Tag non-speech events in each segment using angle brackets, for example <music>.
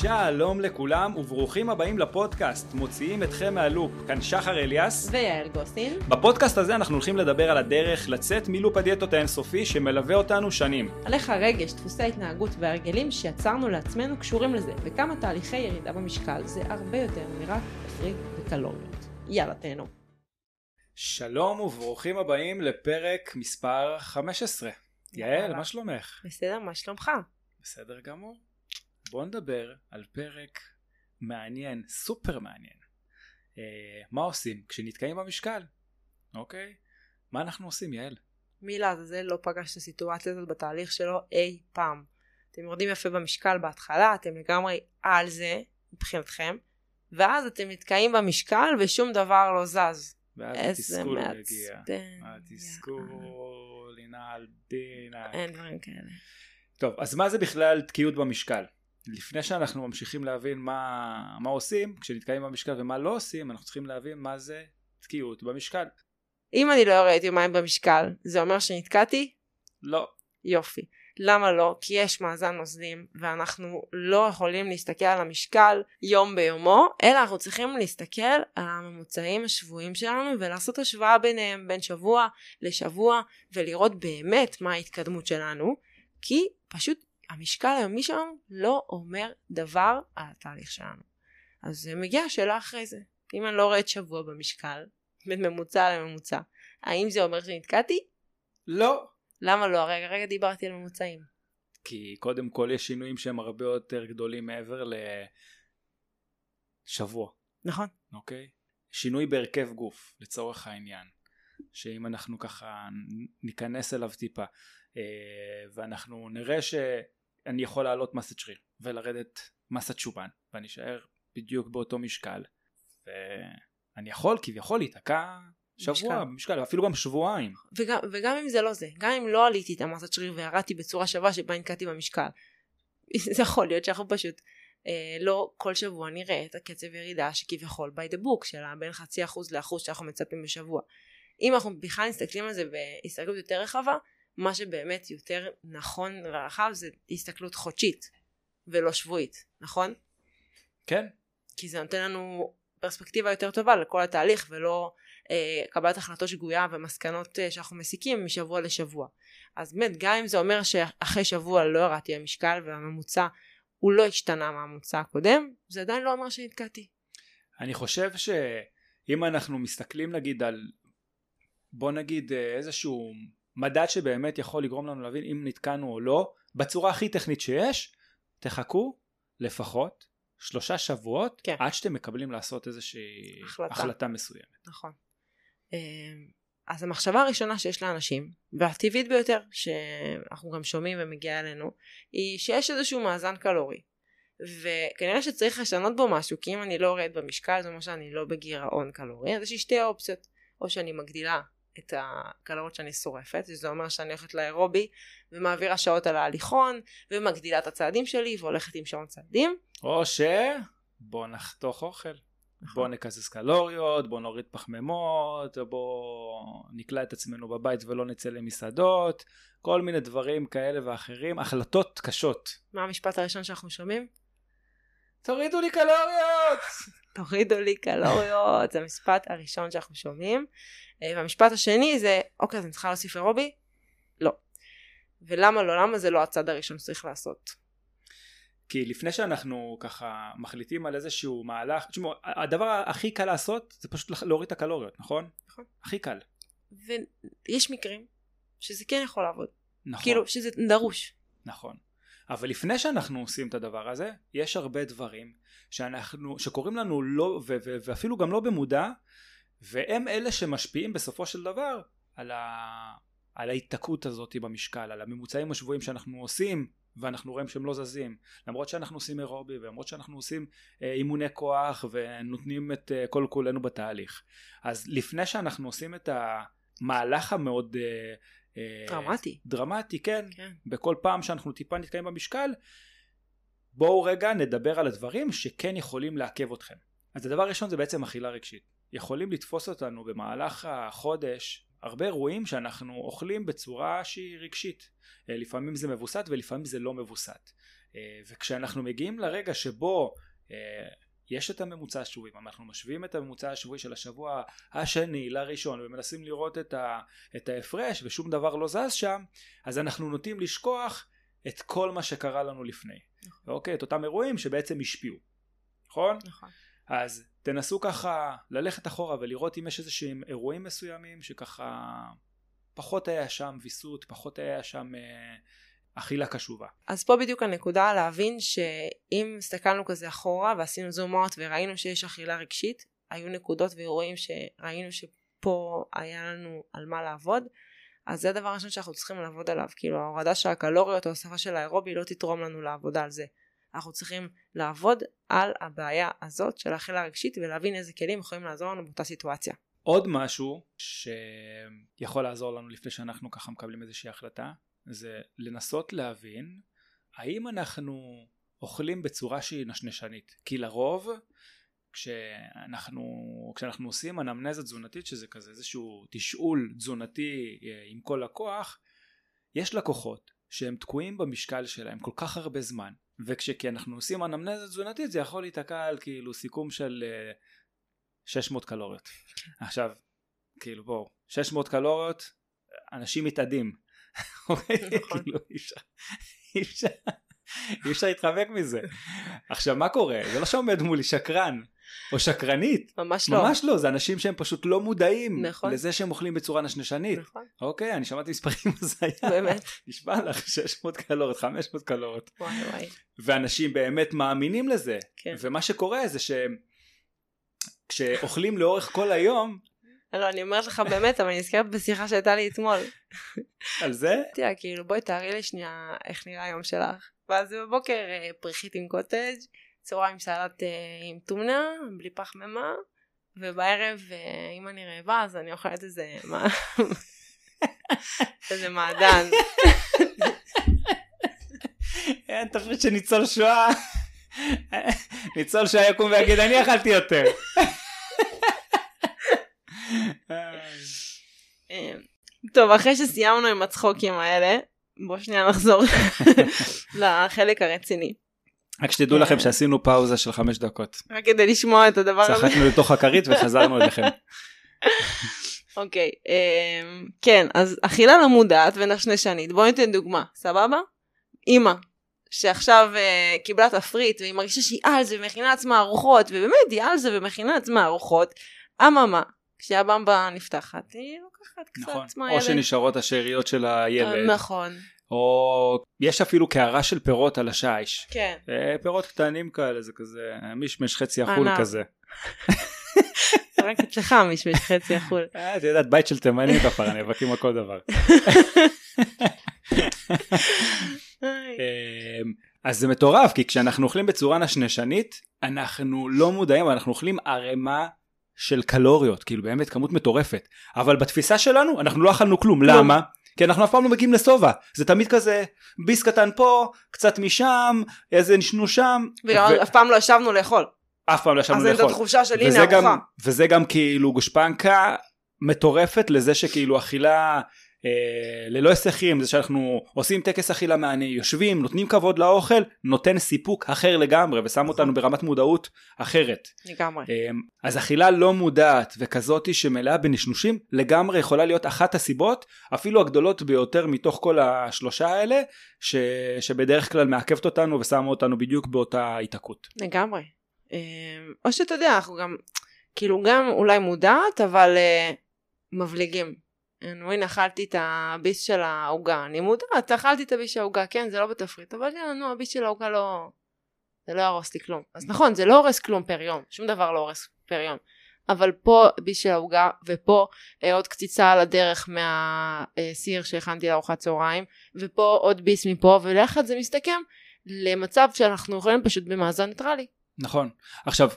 שלום לכולם וברוכים הבאים לפודקאסט. מוציאים אתכם מהלופ. כאן שחר אליאס. ויעל גוסין. בפודקאסט הזה אנחנו הולכים לדבר על הדרך לצאת מלופ הדיאטות האינסופי שמלווה אותנו שנים. על איך הרגש, דפוסי ההתנהגות והרגלים שיצרנו לעצמנו קשורים לזה וכמה תהליכי ירידה במשקל זה הרבה יותר מרק תפריט וקלוריות. יאללה תהנו. שלום וברוכים הבאים לפרק מספר 15 יעל מה שלומך? בסדר מה שלומך? בסדר גמור בוא נדבר על פרק מעניין, סופר מעניין. אה, מה עושים כשנתקעים במשקל? אוקיי? מה אנחנו עושים, יעל? מי לעזאזל לא פגש את הסיטואציה הזאת בתהליך שלו אי פעם. אתם יורדים יפה במשקל בהתחלה, אתם לגמרי על זה מבחינתכם, ואז אתם נתקעים במשקל ושום דבר לא זז. ואז התסכול מגיע. התסכול. אין דברים כאלה. טוב, אז מה זה בכלל תקיעות במשקל? לפני שאנחנו ממשיכים להבין מה, מה עושים כשנתקעים במשקל ומה לא עושים אנחנו צריכים להבין מה זה תקיעות במשקל. אם אני לא יורדת יומיים במשקל זה אומר שנתקעתי? לא. יופי. למה לא? כי יש מאזן נוזלים ואנחנו לא יכולים להסתכל על המשקל יום ביומו אלא אנחנו צריכים להסתכל על הממוצעים השבועיים שלנו ולעשות השוואה ביניהם בין שבוע לשבוע ולראות באמת מה ההתקדמות שלנו כי פשוט המשקל היומי שלנו לא אומר דבר על התהליך שלנו. אז זה מגיע השאלה אחרי זה. אם אני לא רואה את שבוע במשקל, בין ממוצע לממוצע, האם זה אומר שנתקעתי? לא. למה לא? הרגע רגע דיברתי על ממוצעים. כי קודם כל יש שינויים שהם הרבה יותר גדולים מעבר לשבוע. נכון. אוקיי? שינוי בהרכב גוף לצורך העניין. שאם אנחנו ככה ניכנס אליו טיפה אה, ואנחנו נראה ש... אני יכול לעלות מסת שריר ולרדת מסת שומן ואני אשאר בדיוק באותו משקל ואני יכול כביכול להיתקע שבוע משקל. במשקל אפילו גם שבועיים וגם, וגם אם זה לא זה גם אם לא עליתי את המסת שריר וירדתי בצורה שווה שבה נתקעתי במשקל <laughs> זה יכול להיות שאנחנו פשוט אה, לא כל שבוע נראה את הקצב ירידה שכביכול by the book של בין חצי אחוז לאחוז שאנחנו מצפים בשבוע אם אנחנו בכלל מסתכלים על זה בהסתכלות יותר רחבה מה שבאמת יותר נכון ורחב זה הסתכלות חודשית ולא שבועית, נכון? כן. כי זה נותן לנו פרספקטיבה יותר טובה לכל התהליך ולא אה, קבלת החלטות שגויה ומסקנות אה, שאנחנו מסיקים משבוע לשבוע. אז באמת גם אם זה אומר שאחרי שבוע לא ירדתי המשקל והממוצע הוא לא השתנה מהממוצע הקודם, זה עדיין לא אומר שנתקעתי. אני חושב שאם אנחנו מסתכלים נגיד על בוא נגיד אה, איזשהו מדד שבאמת יכול לגרום לנו להבין אם נתקענו או לא, בצורה הכי טכנית שיש, תחכו לפחות שלושה שבועות כן. עד שאתם מקבלים לעשות איזושהי החלטה, החלטה מסוימת. נכון. אמ, אז המחשבה הראשונה שיש לאנשים, והטבעית ביותר, שאנחנו גם שומעים ומגיעה אלינו, היא שיש איזשהו מאזן קלורי. וכנראה שצריך לשנות בו משהו, כי אם אני לא יורד במשקל, זה אומר שאני לא בגירעון קלורי, אז יש לי שתי אופציות. או שאני מגדילה את הקלוריות שאני שורפת, שזה אומר שאני הולכת לאירובי ומעבירה שעות על ההליכון ומגדילה את הצעדים שלי והולכת עם שעון צעדים. או ש... בוא נחתוך אוכל. נכון. בוא נקזז קלוריות, בוא נוריד פחמימות, בוא נקלע את עצמנו בבית ולא נצא למסעדות, כל מיני דברים כאלה ואחרים, החלטות קשות. מה המשפט הראשון שאנחנו שומעים? תורידו לי קלוריות! תורידו לי קלוריות, זה המשפט הראשון שאנחנו שומעים. אה, והמשפט השני זה, אוקיי, אז אני צריכה להוסיף אירובי? לא. ולמה לא? למה זה לא הצד הראשון שצריך לעשות? כי לפני שאנחנו ככה מחליטים על איזשהו מהלך, תשמעו, הדבר הכי קל לעשות זה פשוט להוריד את הקלוריות, נכון? נכון. הכי קל. ויש מקרים שזה כן יכול לעבוד. נכון. כאילו שזה דרוש. נכון. אבל לפני שאנחנו עושים את הדבר הזה, יש הרבה דברים שאנחנו, שקורים לנו לא, ו, ו, ואפילו גם לא במודע, והם אלה שמשפיעים בסופו של דבר על, ה... על ההיתקעות הזאת במשקל, על הממוצעים השבועיים שאנחנו עושים ואנחנו רואים שהם לא זזים. למרות שאנחנו עושים אירובי ולמרות שאנחנו עושים אה, אימוני כוח ונותנים את אה, כל כולנו בתהליך. אז לפני שאנחנו עושים את המהלך המאוד אה, אה דרמטי. דרמטי כן, כן. בכל פעם שאנחנו טיפה נתקעים במשקל בואו רגע נדבר על הדברים שכן יכולים לעכב אתכם אז הדבר הראשון זה בעצם אכילה רגשית יכולים לתפוס אותנו במהלך החודש הרבה אירועים שאנחנו אוכלים בצורה שהיא רגשית. אה, לפעמים זה מבוסת ולפעמים זה לא מבוסת. אה, וכשאנחנו מגיעים לרגע שבו אה, יש את הממוצע השבועי, אנחנו משווים את הממוצע השבועי של השבוע השני לראשון ומנסים לראות את, ה, את ההפרש ושום דבר לא זז שם, אז אנחנו נוטים לשכוח את כל מה שקרה לנו לפני. נכון. אוקיי? את אותם אירועים שבעצם השפיעו. נכון? נכון. אז תנסו ככה ללכת אחורה ולראות אם יש איזה שהם אירועים מסוימים שככה פחות היה שם ויסות, פחות היה שם אה, אכילה קשובה. אז פה בדיוק הנקודה להבין שאם הסתכלנו כזה אחורה ועשינו זום אאוט וראינו שיש אכילה רגשית, היו נקודות ואירועים שראינו שפה היה לנו על מה לעבוד, אז זה הדבר הראשון שאנחנו צריכים לעבוד עליו, כאילו ההורדה של הקלוריות או הספה של האירובי לא תתרום לנו לעבודה על זה. אנחנו צריכים לעבוד על הבעיה הזאת של האכילה הרגשית ולהבין איזה כלים יכולים לעזור לנו באותה סיטואציה. עוד משהו שיכול לעזור לנו לפני שאנחנו ככה מקבלים איזושהי החלטה זה לנסות להבין האם אנחנו אוכלים בצורה שהיא נשנשנית כי לרוב כשאנחנו, כשאנחנו עושים אנמנזה תזונתית שזה כזה איזשהו תשאול תזונתי אה, עם כל לקוח יש לקוחות שהם תקועים במשקל שלהם כל כך הרבה זמן. וכשכי אנחנו עושים אנמנזה תזונתית זה יכול להיתקע על כאילו סיכום של 600 אה, קלוריות. עכשיו כאילו בואו 600 קלוריות אנשים מתאדים. <laughs> אוקיי? <laughs> נכון. כאילו אי אפשר אי אפשר להתחמק מזה. עכשיו מה קורה? זה לא שעומד מולי שקרן או שקרנית. ממש לא. ממש לא, זה אנשים שהם פשוט לא מודעים נכון. לזה שהם אוכלים בצורה נשנשנית. נכון. אוקיי, אני שמעתי מספרים <laughs> הזיה. באמת. נשבע לך 600 קלוריות, 500 קלוריות. וואי וואי. ואנשים באמת מאמינים לזה. כן. ומה שקורה זה שהם, כשאוכלים לאורך כל היום, לא, אני אומרת לך באמת, אבל אני נזכרת בשיחה שהייתה לי אתמול. על זה? תראה, כאילו, בואי תארי לי שנייה איך נראה היום שלך. ואז בבוקר אה, פריחית עם קוטג', צהריים סלט אה, עם טונה, בלי פחמימה, ובערב, אה, אם אני רעבה, אז אני אוכלת איזה... <laughs> איזה מעדן. אין תפריט של ניצול שואה. ניצול שואה יקום ויגיד אני אכלתי יותר. אה, טוב אחרי שסיימנו עם הצחוקים האלה בוא שנייה נחזור <laughs> לחלק הרציני. רק שתדעו לכם שעשינו פאוזה של חמש דקות. רק כדי לשמוע את הדבר הזה. צחקנו לתוך הכרית <laughs> וחזרנו אליכם. אוקיי, אמ, כן, אז אכילה לא מודעת ונשנשנית, בואי ניתן דוגמה, סבבה? אימא, שעכשיו uh, קיבלה תפריט והיא מרגישה שהיא על זה ומכינה לעצמה ארוחות, ובאמת היא על זה ומכינה לעצמה ארוחות, אממה, כשהבמבה נפתחת, היא לוקחת קצת נכון, מהילד. או שנשארות השאריות של הילד. נכון. או יש אפילו קערה של פירות על השיש. כן. אה, פירות קטנים כאלה, זה כזה מישמש חצי החול כזה. <laughs> רק אצלך מישמש חצי החול. <laughs> אה, את יודעת, בית של תימני כפרה, נאבקים על כל דבר. <laughs> אמ, אז זה מטורף, כי כשאנחנו אוכלים בצורה נשנשנית, אנחנו לא מודעים, אנחנו אוכלים ערימה של קלוריות, כאילו באמת כמות מטורפת. אבל בתפיסה שלנו, אנחנו לא אכלנו כלום, למה? כי אנחנו אף פעם לא מגיעים לשובע זה תמיד כזה ביס קטן פה קצת משם איזה נשנו שם. וגם ו... אף פעם לא ישבנו לאכול. אף פעם לא ישבנו לאכול אז את התחושה של הנה ארוחה. וזה גם כאילו גושפנקה מטורפת לזה שכאילו אכילה ללא היסחים זה שאנחנו עושים טקס אכילה מעני יושבים נותנים כבוד לאוכל נותן סיפוק אחר לגמרי ושם אותנו ברמת מודעות אחרת. לגמרי. אה, אז אכילה לא מודעת וכזאתי שמלאה בנשנושים לגמרי יכולה להיות אחת הסיבות אפילו הגדולות ביותר מתוך כל השלושה האלה ש... שבדרך כלל מעכבת אותנו ושמה אותנו בדיוק באותה היתקות. לגמרי. אה, או שאתה יודע אנחנו גם כאילו גם אולי מודעת אבל מבליגים. נו הנה אכלתי את הביס של העוגה, אני מודעת, אכלתי את הביס של העוגה, כן זה לא בתפריט, אבל יאללה נו הביס של העוגה לא, זה לא יהרוס לי כלום. אז נכון זה לא הורס כלום פר יום, שום דבר לא הורס פר יום. אבל פה ביס של העוגה ופה אה, עוד קציצה על הדרך מהסיר שהכנתי לארוחת צהריים ופה עוד ביס מפה וביחד זה מסתכם למצב שאנחנו יכולים פשוט במאזן ניטרלי. נכון. עכשיו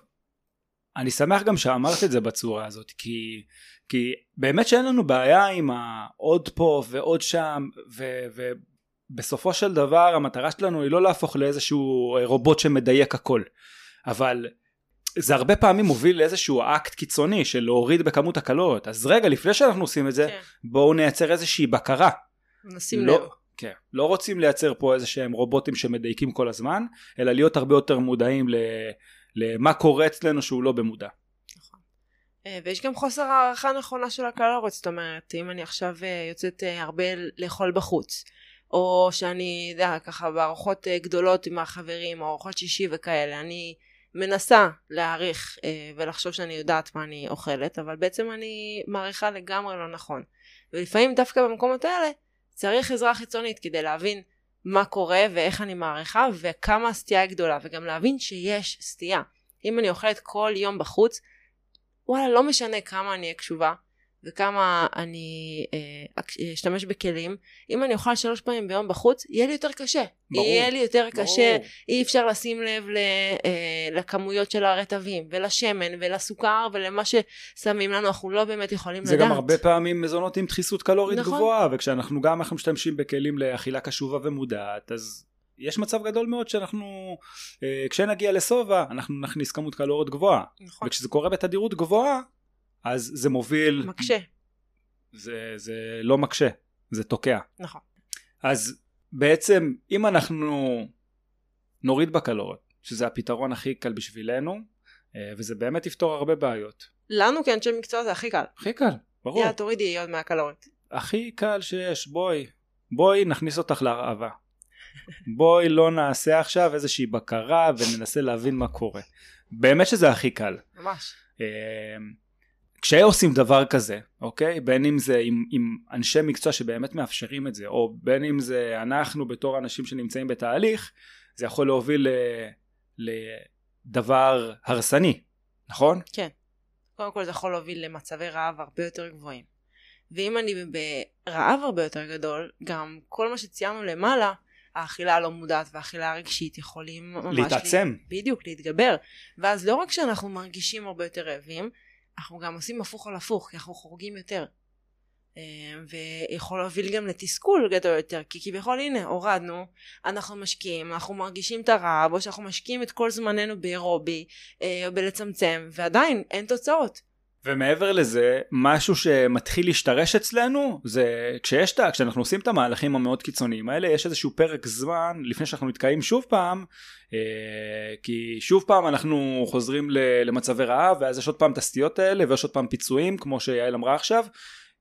אני שמח גם שאמרת את זה בצורה הזאת כי כי באמת שאין לנו בעיה עם העוד פה ועוד שם ו, ובסופו של דבר המטרה שלנו היא לא להפוך לאיזשהו רובוט שמדייק הכל אבל זה הרבה פעמים מוביל לאיזשהו אקט קיצוני של להוריד בכמות הקלוריות אז רגע לפני שאנחנו עושים את זה כן. בואו נייצר איזושהי בקרה נשים לא, לב. כן, לא רוצים לייצר פה איזה שהם רובוטים שמדייקים כל הזמן אלא להיות הרבה יותר מודעים ל, למה קורה אצלנו שהוא לא במודע אה, ויש גם חוסר הערכה נכונה של הקלוריות, זאת אומרת, אם אני עכשיו אה, יוצאת אה, הרבה לאכול בחוץ, או שאני, יודע, ככה בארוחות גדולות עם החברים, או ארוחות שישי וכאלה, אני מנסה להעריך ולחשוב שאני יודעת מה אני אוכלת, אבל בעצם אני מעריכה לגמרי לא נכון. ולפעמים דווקא במקומות האלה צריך עזרה חיצונית כדי להבין מה קורה ואיך אני מעריכה וכמה הסטייה היא גדולה, וגם להבין שיש סטייה. אם אני אוכלת כל יום בחוץ, וואלה, לא משנה כמה אני אהיה קשובה וכמה אני אה, אשתמש בכלים, אם אני אוכל שלוש פעמים ביום בחוץ, יהיה לי יותר קשה. ברור, יהיה לי יותר קשה, ברור. אי אפשר לשים לב ל, אה, לכמויות של הרטבים, ולשמן, ולסוכר, ולמה ששמים לנו, אנחנו לא באמת יכולים זה לדעת. גם הרבה פעמים מזונות עם דחיסות קלורית נכון. גבוהה וכשאנחנו גם אנחנו משתמשים בכלים לאכילה קשובה ומודעת אז יש מצב גדול מאוד שאנחנו אה, כשנגיע לשובע אנחנו נכניס כמות קלוריות גבוהה נכון, וכשזה קורה בתדירות גבוהה אז זה מוביל מקשה, זה, זה לא מקשה זה תוקע נכון. אז בעצם אם אנחנו נוריד בקלוריות שזה הפתרון הכי קל בשבילנו אה, וזה באמת יפתור הרבה בעיות לנו כאנשי מקצוע זה הכי קל. הכי קל ברור יאללה, תורידי עוד מהקלוריות. הכי קל שיש בואי בואי נכניס אותך להרעבה בואי לא נעשה עכשיו איזושהי בקרה וננסה להבין מה קורה באמת שזה הכי קל ממש. כשעושים דבר כזה אוקיי בין אם זה עם, עם אנשי מקצוע שבאמת מאפשרים את זה או בין אם זה אנחנו בתור אנשים שנמצאים בתהליך זה יכול להוביל ל- לדבר הרסני נכון? קודם כל זה יכול להוביל למצבי רעב הרבה יותר גבוהים. ואם אני ברעב הרבה יותר גדול, גם כל מה שציינו למעלה, האכילה הלא מודעת והאכילה הרגשית יכולים ממש... להתעצם. לה... בדיוק, להתגבר. ואז לא רק שאנחנו מרגישים הרבה יותר רעבים, אנחנו גם עושים הפוך על הפוך, כי אנחנו חורגים יותר. אה, ויכול להוביל גם לתסכול גדול יותר, כי כביכול הנה, הורדנו, אנחנו משקיעים, אנחנו מרגישים את הרעב, או שאנחנו משקיעים את כל זמננו באירובי, אה, או בלצמצם, ועדיין אין תוצאות. ומעבר לזה משהו שמתחיל להשתרש אצלנו זה כשיש את כשאנחנו עושים את המהלכים המאוד קיצוניים האלה יש איזשהו פרק זמן לפני שאנחנו נתקעים שוב פעם אה, כי שוב פעם אנחנו חוזרים ל- למצבי רעב ואז יש עוד פעם את הסטיות האלה ויש עוד פעם פיצויים כמו שיעל אמרה עכשיו.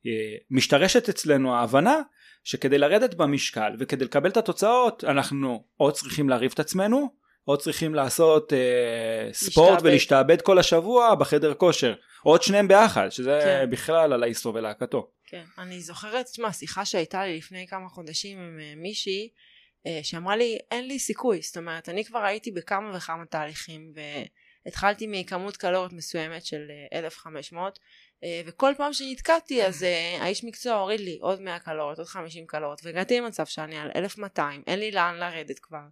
אה, משתרשת אצלנו ההבנה שכדי לרדת במשקל וכדי לקבל את התוצאות אנחנו או צריכים להרעיב את עצמנו או צריכים לעשות אה, ספורט להשתעבד. ולהשתעבד כל השבוע בחדר כושר או את שניהם ביחד שזה כן. בכלל על האיסו ולהקתו כן. אני זוכרת, תשמע, שיחה שהייתה לי לפני כמה חודשים עם אה, מישהי, אה, שאמרה לי, אין לי סיכוי. זאת אומרת, אני כבר הייתי בכמה וכמה תהליכים, והתחלתי מכמות קלוריות מסוימת של אה, 1,500, אה, וכל פעם שנתקעתי, אז אה, האיש מקצוע הוריד לי עוד 100 קלוריות, עוד 50 קלוריות, והגעתי למצב שאני על 1,200, אין לי לאן לרדת כבר, אה,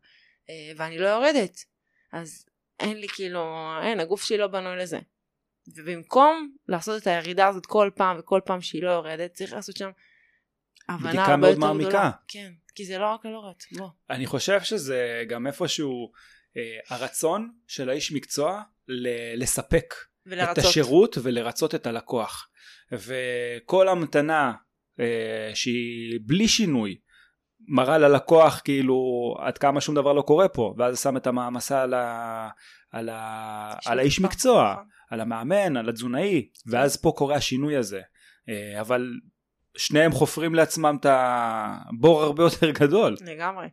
ואני לא יורדת. אז אין לי כאילו, אין, הגוף שלי לא בנוי לזה. ובמקום לעשות את הירידה הזאת כל פעם וכל פעם שהיא לא יורדת, צריך לעשות שם הבנה הרבה מאוד יותר מעמיקה. גדולה. כן, כי זה לא רק קלוריות, בוא. אני חושב שזה גם איפשהו אה, הרצון של האיש מקצוע ל- לספק את ולרצות. השירות ולרצות את הלקוח וכל המתנה אה, שהיא בלי שינוי מראה ללקוח כאילו עד כמה שום דבר לא קורה פה ואז שם את המעמסה על, ה, על, ה, על האיש מקצוע נכון. על המאמן על התזונאי ואז פה קורה השינוי הזה אה, אבל שניהם חופרים לעצמם את הבור הרבה יותר גדול לגמרי.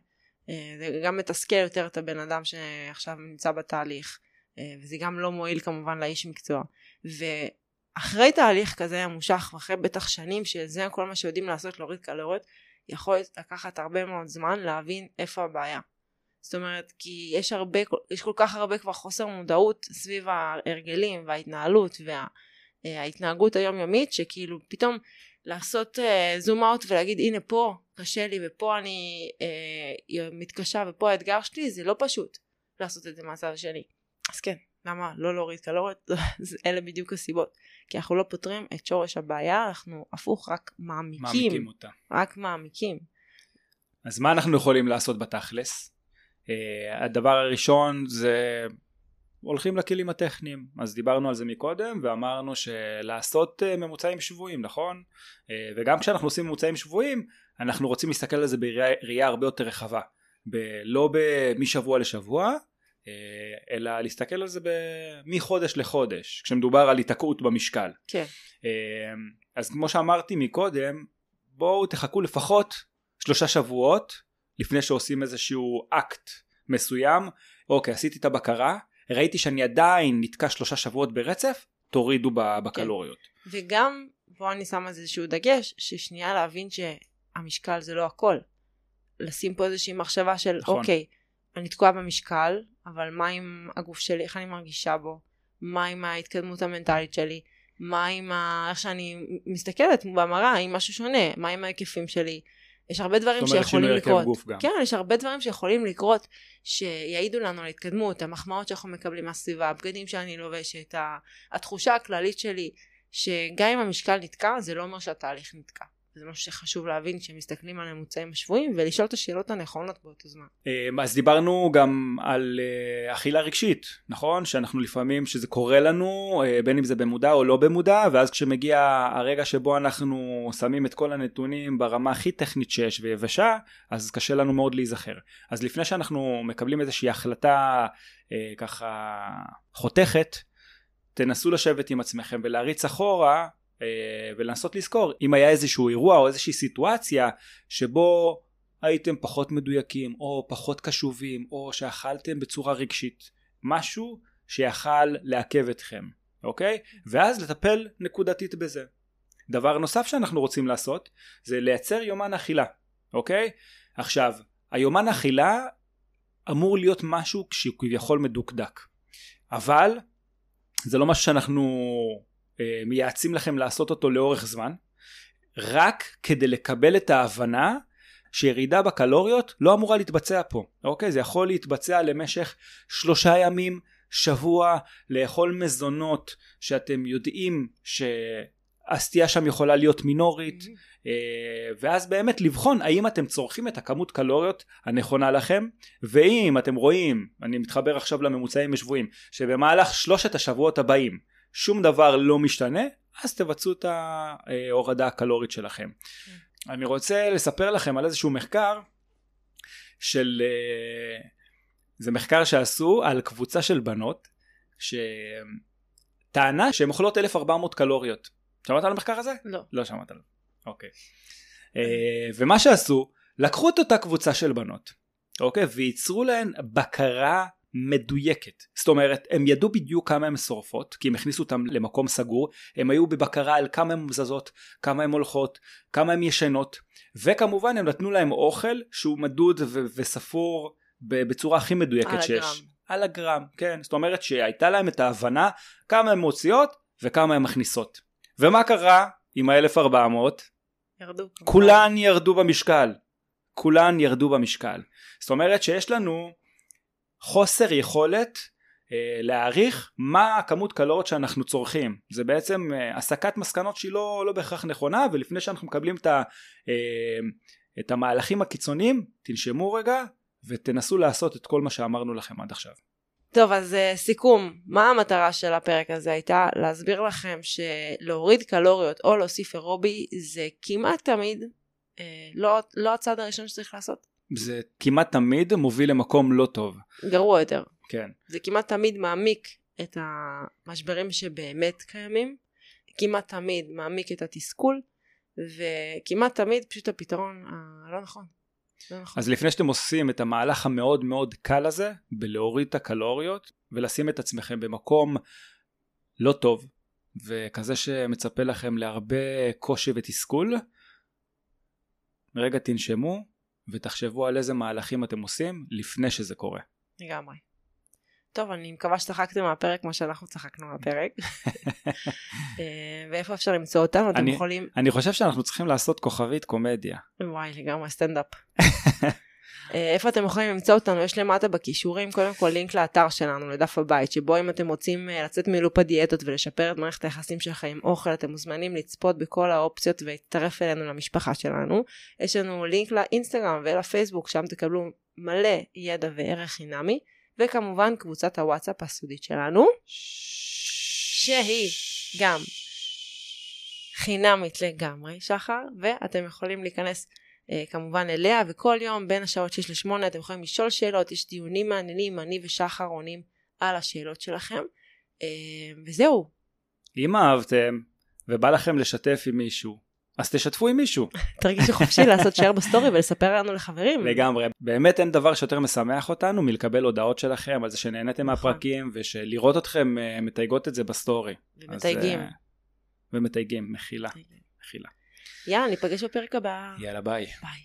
אה, זה גם מתסכל יותר את הבן אדם שעכשיו נמצא בתהליך, אה, וזה גם לא מועיל כמובן לאיש מקצוע. ואחרי תהליך כזה ממושך, ואחרי בטח שנים שזה כל מה שיודעים לעשות להוריד קלוריות, יכול לקחת הרבה מאוד זמן להבין איפה הבעיה. זאת אומרת, כי יש הרבה, יש כל כך הרבה כבר חוסר מודעות סביב ההרגלים וההתנהלות וההתנהגות היומיומית, שכאילו פתאום לעשות זום אאוט ולהגיד הנה פה קשה לי ופה אני אה, מתקשה ופה האתגר שלי זה לא פשוט לעשות את זה מהצד השני אז כן למה? לא להוריד קלוריות? <laughs> אלה בדיוק הסיבות. כי אנחנו לא פותרים את שורש הבעיה אנחנו הפוך רק מעמיקים, מעמיקים אותה. רק מעמיקים. אז מה אנחנו יכולים לעשות בתכלס? Uh, הדבר הראשון זה הולכים לכלים הטכניים. אז דיברנו על זה מקודם ואמרנו שלעשות אה, ממוצעים שבויים נכון? אה, וגם כשאנחנו עושים ממוצעים שבויים אנחנו רוצים להסתכל על זה בראייה הרבה יותר רחבה. ב- לא משבוע לשבוע אלא להסתכל על זה מחודש לחודש כשמדובר על היתקעות במשקל כן. אז כמו שאמרתי מקודם בואו תחכו לפחות שלושה שבועות לפני שעושים איזשהו אקט מסוים אוקיי עשיתי את הבקרה ראיתי שאני עדיין נתקע שלושה שבועות ברצף תורידו בקלוריות כן. וגם פה אני שמה איזשהו דגש ששנייה להבין שהמשקל זה לא הכל לשים פה איזושהי מחשבה של נכון. אוקיי אני תקועה במשקל אבל מה עם הגוף שלי איך אני מרגישה בו מה עם ההתקדמות המנטלית שלי מה עם ה... איך שאני מסתכלת במראה האם משהו שונה מה עם ההיקפים שלי יש הרבה דברים שיכולים לקרות. גוף גם. כן, יש הרבה דברים שיכולים לקרות שיעידו לנו על התקדמות, המחמאות שאנחנו מקבלים מהסביבה, הבגדים שאני לובשת, התחושה הכללית שלי, שגם אם המשקל נתקע, זה לא אומר שהתהליך נתקע. זה משהו שחשוב להבין כשמסתכלים על ממוצעים השבויים ולשאול את השאלות הנכונות באותו זמן. אמ, אז דיברנו גם על אה, אכילה רגשית, נכון? שאנחנו לפעמים, שזה קורה לנו, אה, בין אם זה במודע או לא במודע, ואז כשמגיע הרגע שבו אנחנו שמים את כל הנתונים ברמה הכי טכנית שיש ויבשה, אז קשה לנו מאוד להיזכר. אז לפני שאנחנו מקבלים איזושהי החלטה אה, ככה חותכת, תנסו לשבת עם עצמכם ולהריץ אחורה אה, ולנסות לזכור אם היה איזשהו אירוע או איזושהי סיטואציה שבו הייתם פחות מדויקים או פחות קשובים או שאכלתם בצורה רגשית משהו שיכל לעכב אתכם אוקיי? ואז לטפל נקודתית בזה. דבר נוסף שאנחנו רוצים לעשות זה לייצר יומן אכילה אוקיי? עכשיו היומן אכילה אמור להיות משהו שכביכול מדוקדק אבל זה לא משהו שאנחנו אה, מייעצים לכם לעשות אותו לאורך זמן רק כדי לקבל את ההבנה שירידה בקלוריות לא אמורה להתבצע פה אוקיי זה יכול להתבצע למשך שלושה ימים שבוע לאכול מזונות שאתם יודעים שהסטייה שם יכולה להיות מינורית mm-hmm. ואז באמת לבחון האם אתם צורכים את הכמות קלוריות הנכונה לכם ואם אתם רואים אני מתחבר עכשיו לממוצעים השבועים שבמהלך שלושת השבועות הבאים שום דבר לא משתנה אז תבצעו את ההורדה הקלורית שלכם. אני רוצה לספר לכם על איזשהו מחקר של אה, זה מחקר שעשו על קבוצה של בנות שטענה שהן אוכלות 1400 קלוריות. שמעת על המחקר הזה? לא. לא שמעת עליו. אוקיי. אה, ומה שעשו לקחו את אותה קבוצה של בנות אוקיי וייצרו להן בקרה מדויקת. זאת אומרת הם ידעו בדיוק כמה הן שורפות כי הם הכניסו אותם למקום סגור הם היו בבקרה על כמה הן זזות כמה הן הולכות כמה הן ישנות וכמובן הם נתנו להם אוכל שהוא מדוד ו- וספור בצורה הכי מדויקת על שיש. הגרם. על הגרם כן. זאת אומרת שהייתה להם את ההבנה כמה הן מוציאות וכמה הן מכניסות. ומה קרה עם ה-1400 ירדו. כולן ירדו במשקל. כולן ירדו במשקל. זאת אומרת שיש לנו חוסר יכולת אה, להעריך מה הכמות קלוריות שאנחנו צורכים. זה בעצם אה, הסקת מסקנות שהיא לא, לא בהכרח נכונה ולפני שאנחנו מקבלים את, ה, אה, את המהלכים הקיצוניים תנשמו רגע ותנסו לעשות את כל מה שאמרנו לכם עד עכשיו. טוב אז uh, סיכום מה המטרה של הפרק הזה הייתה? להסביר לכם שלהוריד קלוריות או להוסיף אירובי זה כמעט תמיד uh, לא, לא הצעד הראשון שצריך לעשות זה כמעט תמיד מוביל למקום לא טוב. גרוע יותר. כן. זה כמעט תמיד מעמיק את המשברים שבאמת קיימים, כמעט תמיד מעמיק את התסכול, וכמעט תמיד פשוט הפתרון הלא נכון. לא נכון. אז לפני שאתם עושים את המהלך המאוד מאוד קל הזה בלהוריד את הקלוריות ולשים את עצמכם במקום לא טוב וכזה שמצפה לכם להרבה קושי ותסכול רגע תנשמו ותחשבו על איזה מהלכים אתם עושים לפני שזה קורה. לגמרי. טוב, אני מקווה שצחקתם מהפרק כמו שאנחנו צחקנו מהפרק. <laughs> אה, ואיפה אפשר למצוא אותנו? אתם יכולים... אני חושב שאנחנו צריכים לעשות כוכבית קומדיה. וואי, לגמרי סטנדאפ. <laughs> אה, איפה אתם יכולים למצוא אותנו? יש למטה בכישורים קודם כל לינק לאתר שלנו, לדף הבית, שבו אם אתם רוצים אה, לצאת מלופ הדיאטות ולשפר את מערכת היחסים שלכם עם אוכל, אתם מוזמנים לצפות בכל האופציות ולהצטרף אלינו למשפחה שלנו. יש לנו לינק לאינסטגרם ולפייסבוק, שם תקבלו מלא ידע וערך חינמי. וכמובן קבוצת הוואטסאפ הסודית שלנו, שהיא גם חינמית לגמרי, שחר, ואתם יכולים להיכנס כמובן אליה, וכל יום בין השעות 6 ל-8 אתם יכולים לשאול שאלות, יש דיונים מעניינים, אני ושחר עונים על השאלות שלכם, אה, וזהו. אם אהבתם ובא לכם לשתף עם מישהו, אז תשתפו עם מישהו. <laughs> תרגישו חופשי לעשות share ב-story ולספר לנו לחברים. לגמרי. באמת אין דבר שיותר משמח אותנו מלקבל הודעות שלכם על זה שנהנתם נכון. מהפרקים ושלראות אתכם אה, מתייגות את זה ב-story. ומתייגים. אה, ומתייגים, מחילה. מחילה. יאללה, ניפגש בפרק הבא. יאללה ביי. ביי.